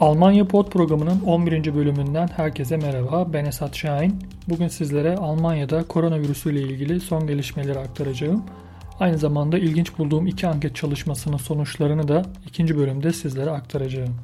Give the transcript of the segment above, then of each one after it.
Almanya Pod programının 11. bölümünden herkese merhaba. Ben Esat Şahin. Bugün sizlere Almanya'da koronavirüsü ile ilgili son gelişmeleri aktaracağım. Aynı zamanda ilginç bulduğum iki anket çalışmasının sonuçlarını da ikinci bölümde sizlere aktaracağım.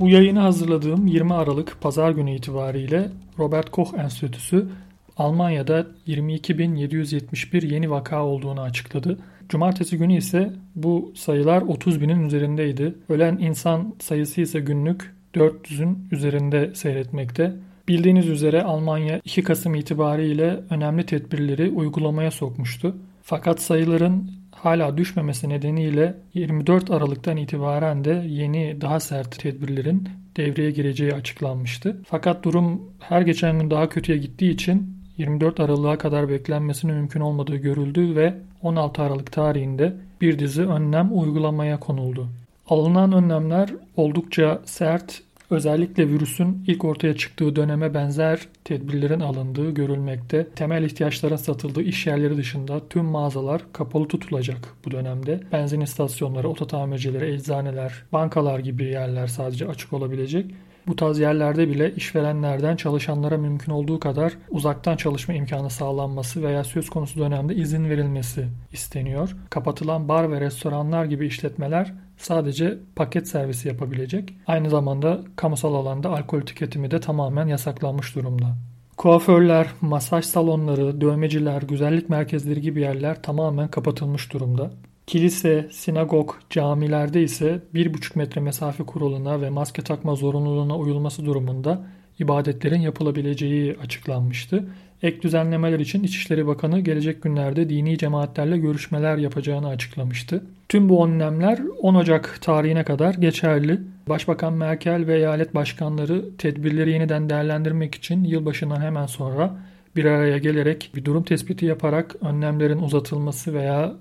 Bu yayını hazırladığım 20 Aralık Pazar günü itibariyle Robert Koch Enstitüsü Almanya'da 22.771 yeni vaka olduğunu açıkladı. Cumartesi günü ise bu sayılar 30 binin üzerindeydi. Ölen insan sayısı ise günlük 400'ün üzerinde seyretmekte. Bildiğiniz üzere Almanya 2 Kasım itibariyle önemli tedbirleri uygulamaya sokmuştu. Fakat sayıların hala düşmemesi nedeniyle 24 Aralık'tan itibaren de yeni daha sert tedbirlerin devreye gireceği açıklanmıştı. Fakat durum her geçen gün daha kötüye gittiği için 24 Aralık'a kadar beklenmesinin mümkün olmadığı görüldü ve 16 Aralık tarihinde bir dizi önlem uygulamaya konuldu. Alınan önlemler oldukça sert, özellikle virüsün ilk ortaya çıktığı döneme benzer tedbirlerin alındığı görülmekte. Temel ihtiyaçların satıldığı iş yerleri dışında tüm mağazalar kapalı tutulacak bu dönemde. Benzin istasyonları, ototamircileri, eczaneler, bankalar gibi yerler sadece açık olabilecek. Bu tarz yerlerde bile işverenlerden çalışanlara mümkün olduğu kadar uzaktan çalışma imkanı sağlanması veya söz konusu dönemde izin verilmesi isteniyor. Kapatılan bar ve restoranlar gibi işletmeler sadece paket servisi yapabilecek. Aynı zamanda kamusal alanda alkol tüketimi de tamamen yasaklanmış durumda. Kuaförler, masaj salonları, dövmeciler, güzellik merkezleri gibi yerler tamamen kapatılmış durumda. Kilise, sinagog, camilerde ise 1,5 metre mesafe kuralına ve maske takma zorunluluğuna uyulması durumunda ibadetlerin yapılabileceği açıklanmıştı. Ek düzenlemeler için İçişleri Bakanı gelecek günlerde dini cemaatlerle görüşmeler yapacağını açıklamıştı. Tüm bu önlemler 10 Ocak tarihine kadar geçerli. Başbakan Merkel ve eyalet başkanları tedbirleri yeniden değerlendirmek için yılbaşından hemen sonra bir araya gelerek bir durum tespiti yaparak önlemlerin uzatılması veya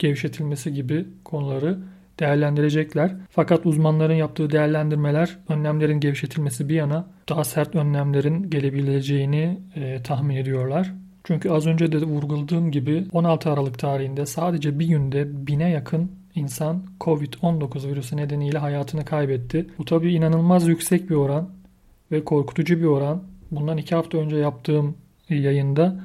gevşetilmesi gibi konuları değerlendirecekler. Fakat uzmanların yaptığı değerlendirmeler önlemlerin gevşetilmesi bir yana daha sert önlemlerin gelebileceğini e, tahmin ediyorlar. Çünkü az önce de vurguladığım gibi 16 Aralık tarihinde sadece bir günde bine yakın insan Covid-19 virüsü nedeniyle hayatını kaybetti. Bu tabi inanılmaz yüksek bir oran ve korkutucu bir oran. Bundan iki hafta önce yaptığım yayında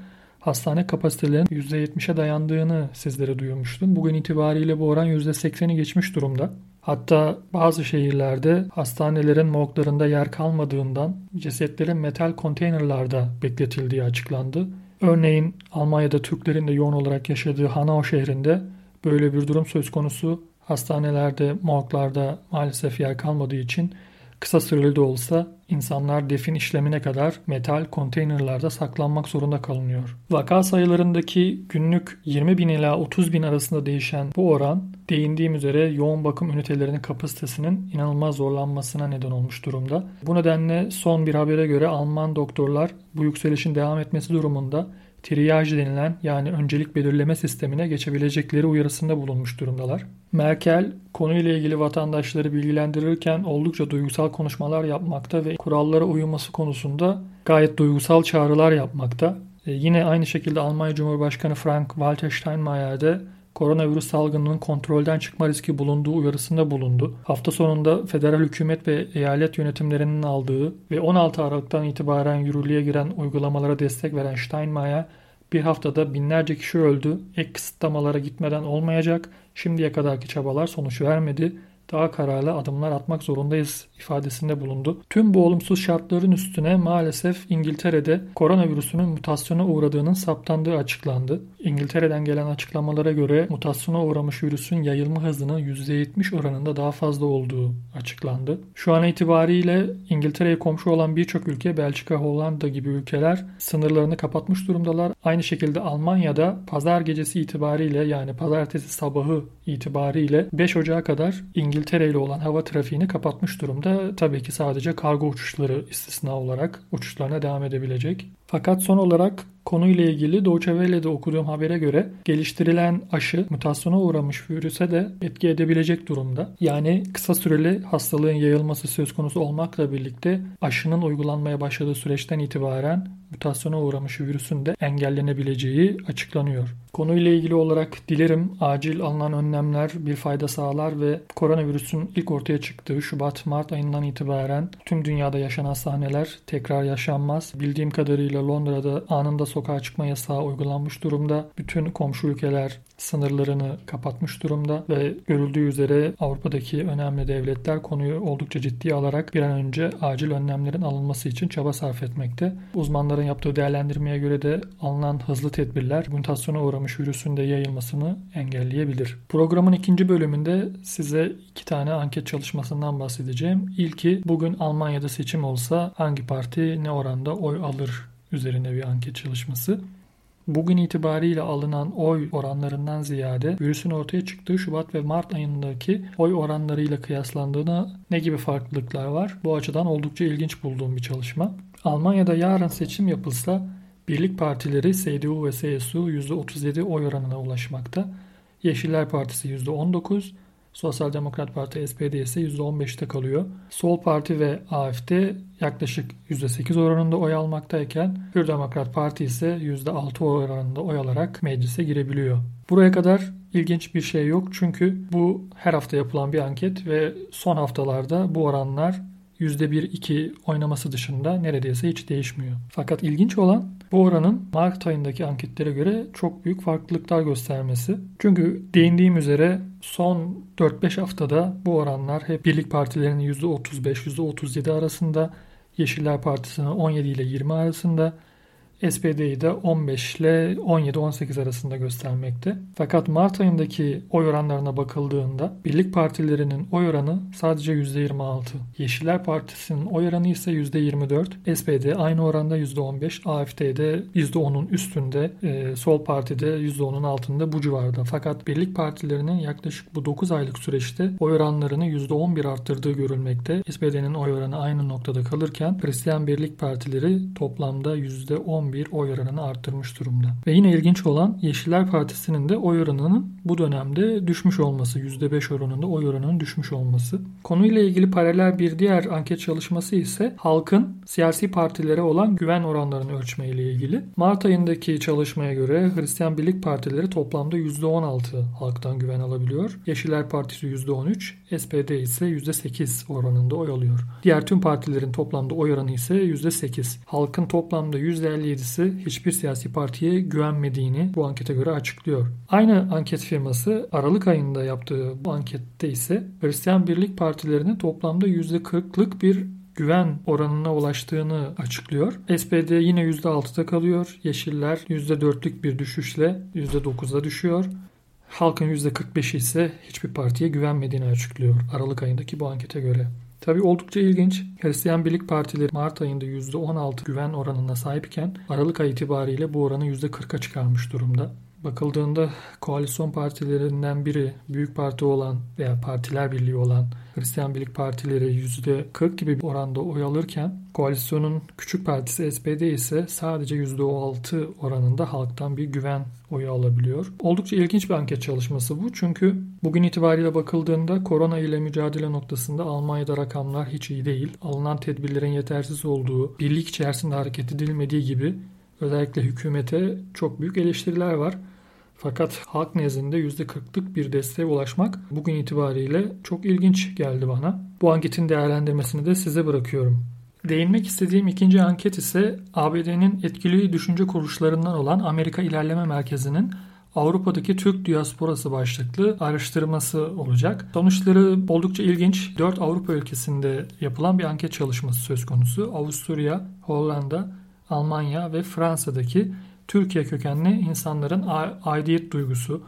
hastane kapasitelerinin %70'e dayandığını sizlere duyurmuştum. Bugün itibariyle bu oran %80'i geçmiş durumda. Hatta bazı şehirlerde hastanelerin morglarında yer kalmadığından cesetlerin metal konteynerlarda bekletildiği açıklandı. Örneğin Almanya'da Türklerin de yoğun olarak yaşadığı Hanau şehrinde böyle bir durum söz konusu. Hastanelerde, morglarda maalesef yer kalmadığı için Kısa süreli de olsa insanlar defin işlemine kadar metal konteynerlarda saklanmak zorunda kalınıyor. Vaka sayılarındaki günlük 20 bin ila 30 bin arasında değişen bu oran değindiğim üzere yoğun bakım ünitelerinin kapasitesinin inanılmaz zorlanmasına neden olmuş durumda. Bu nedenle son bir habere göre Alman doktorlar bu yükselişin devam etmesi durumunda triyaj denilen yani öncelik belirleme sistemine geçebilecekleri uyarısında bulunmuş durumdalar. Merkel konuyla ilgili vatandaşları bilgilendirirken oldukça duygusal konuşmalar yapmakta ve kurallara uyulması konusunda gayet duygusal çağrılar yapmakta. E, yine aynı şekilde Almanya Cumhurbaşkanı Frank-Walter Steinmeier de koronavirüs salgınının kontrolden çıkma riski bulunduğu uyarısında bulundu. Hafta sonunda federal hükümet ve eyalet yönetimlerinin aldığı ve 16 Aralık'tan itibaren yürürlüğe giren uygulamalara destek veren Steinmeier bir haftada binlerce kişi öldü, ek kısıtlamalara gitmeden olmayacak, şimdiye kadarki çabalar sonuç vermedi daha kararlı adımlar atmak zorundayız ifadesinde bulundu. Tüm bu olumsuz şartların üstüne maalesef İngiltere'de koronavirüsünün mutasyona uğradığının saptandığı açıklandı. İngiltere'den gelen açıklamalara göre mutasyona uğramış virüsün yayılma hızının %70 oranında daha fazla olduğu açıklandı. Şu an itibariyle İngiltere'ye komşu olan birçok ülke Belçika, Hollanda gibi ülkeler sınırlarını kapatmış durumdalar. Aynı şekilde Almanya'da pazar gecesi itibariyle yani pazartesi sabahı itibariyle 5 Ocağı kadar İngiltere İngiltere ile olan hava trafiğini kapatmış durumda. Tabii ki sadece kargo uçuşları istisna olarak uçuşlarına devam edebilecek. Fakat son olarak Konuyla ilgili Deutsche Welle'de okuduğum habere göre geliştirilen aşı mutasyona uğramış virüse de etki edebilecek durumda. Yani kısa süreli hastalığın yayılması söz konusu olmakla birlikte aşının uygulanmaya başladığı süreçten itibaren mutasyona uğramış virüsün de engellenebileceği açıklanıyor. Konuyla ilgili olarak dilerim acil alınan önlemler bir fayda sağlar ve koronavirüsün ilk ortaya çıktığı Şubat-Mart ayından itibaren tüm dünyada yaşanan sahneler tekrar yaşanmaz. Bildiğim kadarıyla Londra'da anında sokağa çıkma yasağı uygulanmış durumda. Bütün komşu ülkeler sınırlarını kapatmış durumda ve görüldüğü üzere Avrupa'daki önemli devletler konuyu oldukça ciddiye alarak bir an önce acil önlemlerin alınması için çaba sarf etmekte. Uzmanların yaptığı değerlendirmeye göre de alınan hızlı tedbirler mutasyona uğramış virüsün de yayılmasını engelleyebilir. Programın ikinci bölümünde size iki tane anket çalışmasından bahsedeceğim. İlki bugün Almanya'da seçim olsa hangi parti ne oranda oy alır üzerine bir anket çalışması. Bugün itibariyle alınan oy oranlarından ziyade virüsün ortaya çıktığı Şubat ve Mart ayındaki oy oranlarıyla kıyaslandığına ne gibi farklılıklar var? Bu açıdan oldukça ilginç bulduğum bir çalışma. Almanya'da yarın seçim yapılsa birlik partileri CDU ve CSU %37 oy oranına ulaşmakta. Yeşiller Partisi %19, Sosyal Demokrat Parti SPD ise %15'te kalıyor. Sol Parti ve AFD yaklaşık %8 oranında oy almaktayken Hür Demokrat Parti ise %6 oranında oy alarak meclise girebiliyor. Buraya kadar ilginç bir şey yok çünkü bu her hafta yapılan bir anket ve son haftalarda bu oranlar %1-2 oynaması dışında neredeyse hiç değişmiyor. Fakat ilginç olan bu oranın Mart ayındaki anketlere göre çok büyük farklılıklar göstermesi. Çünkü değindiğim üzere son 4-5 haftada bu oranlar hep birlik partilerinin %35-%37 arasında, Yeşiller Partisi'nin 17 ile 20 arasında, SPD'yi de 15 ile 17-18 arasında göstermekte. Fakat Mart ayındaki oy oranlarına bakıldığında Birlik Partilerinin oy oranı sadece %26. Yeşiller Partisi'nin oy oranı ise %24. SPD aynı oranda %15. AFD'de %10'un üstünde. E, Sol Parti'de %10'un altında bu civarda. Fakat Birlik Partilerinin yaklaşık bu 9 aylık süreçte oy oranlarını %11 arttırdığı görülmekte. SPD'nin oy oranı aynı noktada kalırken Hristiyan Birlik Partileri toplamda %10 %11 oy oranını arttırmış durumda. Ve yine ilginç olan Yeşiller Partisi'nin de oy oranının bu dönemde düşmüş olması, %5 oranında oy oranının düşmüş olması. Konuyla ilgili paralel bir diğer anket çalışması ise halkın siyasi partilere olan güven oranlarını ölçme ile ilgili. Mart ayındaki çalışmaya göre Hristiyan Birlik Partileri toplamda %16 halktan güven alabiliyor. Yeşiller Partisi %13, SPD ise %8 oranında oy alıyor. Diğer tüm partilerin toplamda oy oranı ise %8. Halkın toplamda %57 %57'si hiçbir siyasi partiye güvenmediğini bu ankete göre açıklıyor. Aynı anket firması Aralık ayında yaptığı bu ankette ise Hristiyan Birlik Partilerinin toplamda %40'lık bir güven oranına ulaştığını açıklıyor. SPD yine %6'da kalıyor. Yeşiller %4'lük bir düşüşle %9'a düşüyor. Halkın %45'i ise hiçbir partiye güvenmediğini açıklıyor Aralık ayındaki bu ankete göre. Tabi oldukça ilginç. Hristiyan Birlik Partileri Mart ayında %16 güven oranına sahipken Aralık ayı itibariyle bu oranı %40'a çıkarmış durumda. Bakıldığında koalisyon partilerinden biri büyük parti olan veya partiler birliği olan Hristiyan Birlik Partileri %40 gibi bir oranda oy alırken koalisyonun küçük partisi SPD ise sadece %6 oranında halktan bir güven oyu alabiliyor. Oldukça ilginç bir anket çalışması bu çünkü bugün itibariyle bakıldığında korona ile mücadele noktasında Almanya'da rakamlar hiç iyi değil. Alınan tedbirlerin yetersiz olduğu, birlik içerisinde hareket edilmediği gibi özellikle hükümete çok büyük eleştiriler var. Fakat halk nezdinde %40'lık bir desteğe ulaşmak bugün itibariyle çok ilginç geldi bana. Bu anketin değerlendirmesini de size bırakıyorum. Değinmek istediğim ikinci anket ise ABD'nin etkili düşünce kuruluşlarından olan Amerika İlerleme Merkezi'nin Avrupa'daki Türk diasporası başlıklı araştırması olacak. Sonuçları oldukça ilginç. 4 Avrupa ülkesinde yapılan bir anket çalışması söz konusu. Avusturya, Hollanda, Almanya ve Fransa'daki Türkiye kökenli insanların aidiyet duygusu,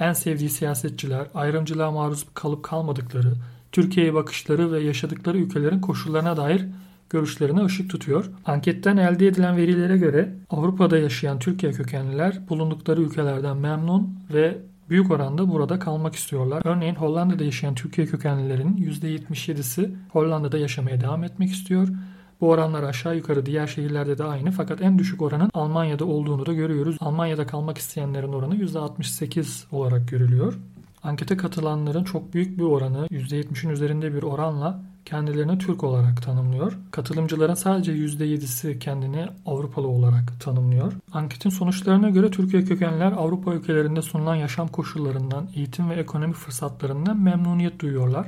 en sevdiği siyasetçiler, ayrımcılığa maruz kalıp kalmadıkları, Türkiye'ye bakışları ve yaşadıkları ülkelerin koşullarına dair görüşlerine ışık tutuyor. Anketten elde edilen verilere göre Avrupa'da yaşayan Türkiye kökenliler bulundukları ülkelerden memnun ve büyük oranda burada kalmak istiyorlar. Örneğin Hollanda'da yaşayan Türkiye kökenlilerin %77'si Hollanda'da yaşamaya devam etmek istiyor. Bu oranlar aşağı yukarı diğer şehirlerde de aynı fakat en düşük oranın Almanya'da olduğunu da görüyoruz. Almanya'da kalmak isteyenlerin oranı %68 olarak görülüyor. Ankete katılanların çok büyük bir oranı %70'in üzerinde bir oranla kendilerini Türk olarak tanımlıyor. Katılımcıların sadece %7'si kendini Avrupalı olarak tanımlıyor. Anketin sonuçlarına göre Türkiye kökenliler Avrupa ülkelerinde sunulan yaşam koşullarından, eğitim ve ekonomi fırsatlarından memnuniyet duyuyorlar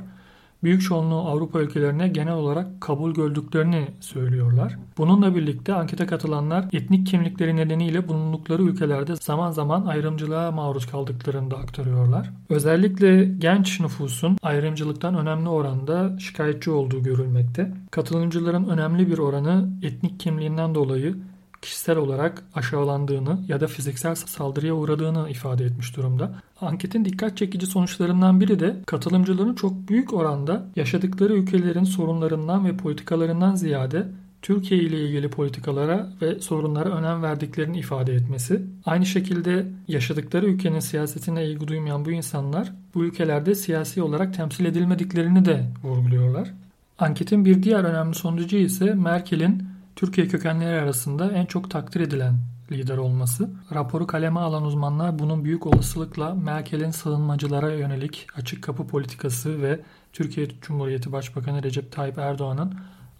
büyük çoğunluğu Avrupa ülkelerine genel olarak kabul gördüklerini söylüyorlar. Bununla birlikte ankete katılanlar etnik kimlikleri nedeniyle bulundukları ülkelerde zaman zaman ayrımcılığa maruz kaldıklarını da aktarıyorlar. Özellikle genç nüfusun ayrımcılıktan önemli oranda şikayetçi olduğu görülmekte. Katılımcıların önemli bir oranı etnik kimliğinden dolayı kişisel olarak aşağılandığını ya da fiziksel saldırıya uğradığını ifade etmiş durumda. Anketin dikkat çekici sonuçlarından biri de katılımcıların çok büyük oranda yaşadıkları ülkelerin sorunlarından ve politikalarından ziyade Türkiye ile ilgili politikalara ve sorunlara önem verdiklerini ifade etmesi. Aynı şekilde yaşadıkları ülkenin siyasetine ilgi duymayan bu insanlar bu ülkelerde siyasi olarak temsil edilmediklerini de vurguluyorlar. Anketin bir diğer önemli sonucu ise Merkel'in Türkiye kökenleri arasında en çok takdir edilen lider olması. Raporu kaleme alan uzmanlar bunun büyük olasılıkla Merkel'in sığınmacılara yönelik açık kapı politikası ve Türkiye Cumhuriyeti Başbakanı Recep Tayyip Erdoğan'ın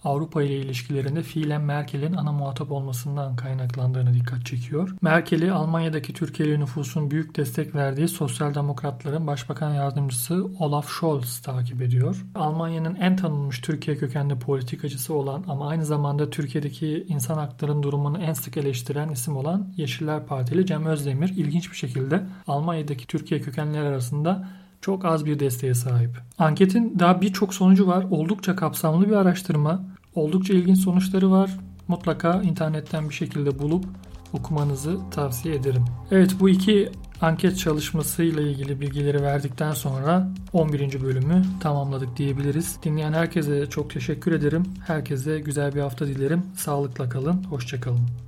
Avrupa ile ilişkilerinde fiilen Merkel'in ana muhatap olmasından kaynaklandığını dikkat çekiyor. Merkel'i Almanya'daki Türkiye'li nüfusun büyük destek verdiği Sosyal Demokratların Başbakan Yardımcısı Olaf Scholz takip ediyor. Almanya'nın en tanınmış Türkiye kökenli politikacısı olan ama aynı zamanda Türkiye'deki insan haklarının durumunu en sık eleştiren isim olan Yeşiller Partili Cem Özdemir ilginç bir şekilde Almanya'daki Türkiye kökenliler arasında çok az bir desteğe sahip. Anketin daha birçok sonucu var. Oldukça kapsamlı bir araştırma. Oldukça ilginç sonuçları var. Mutlaka internetten bir şekilde bulup okumanızı tavsiye ederim. Evet bu iki anket çalışmasıyla ilgili bilgileri verdikten sonra 11. bölümü tamamladık diyebiliriz. Dinleyen herkese çok teşekkür ederim. Herkese güzel bir hafta dilerim. Sağlıkla kalın, hoşçakalın.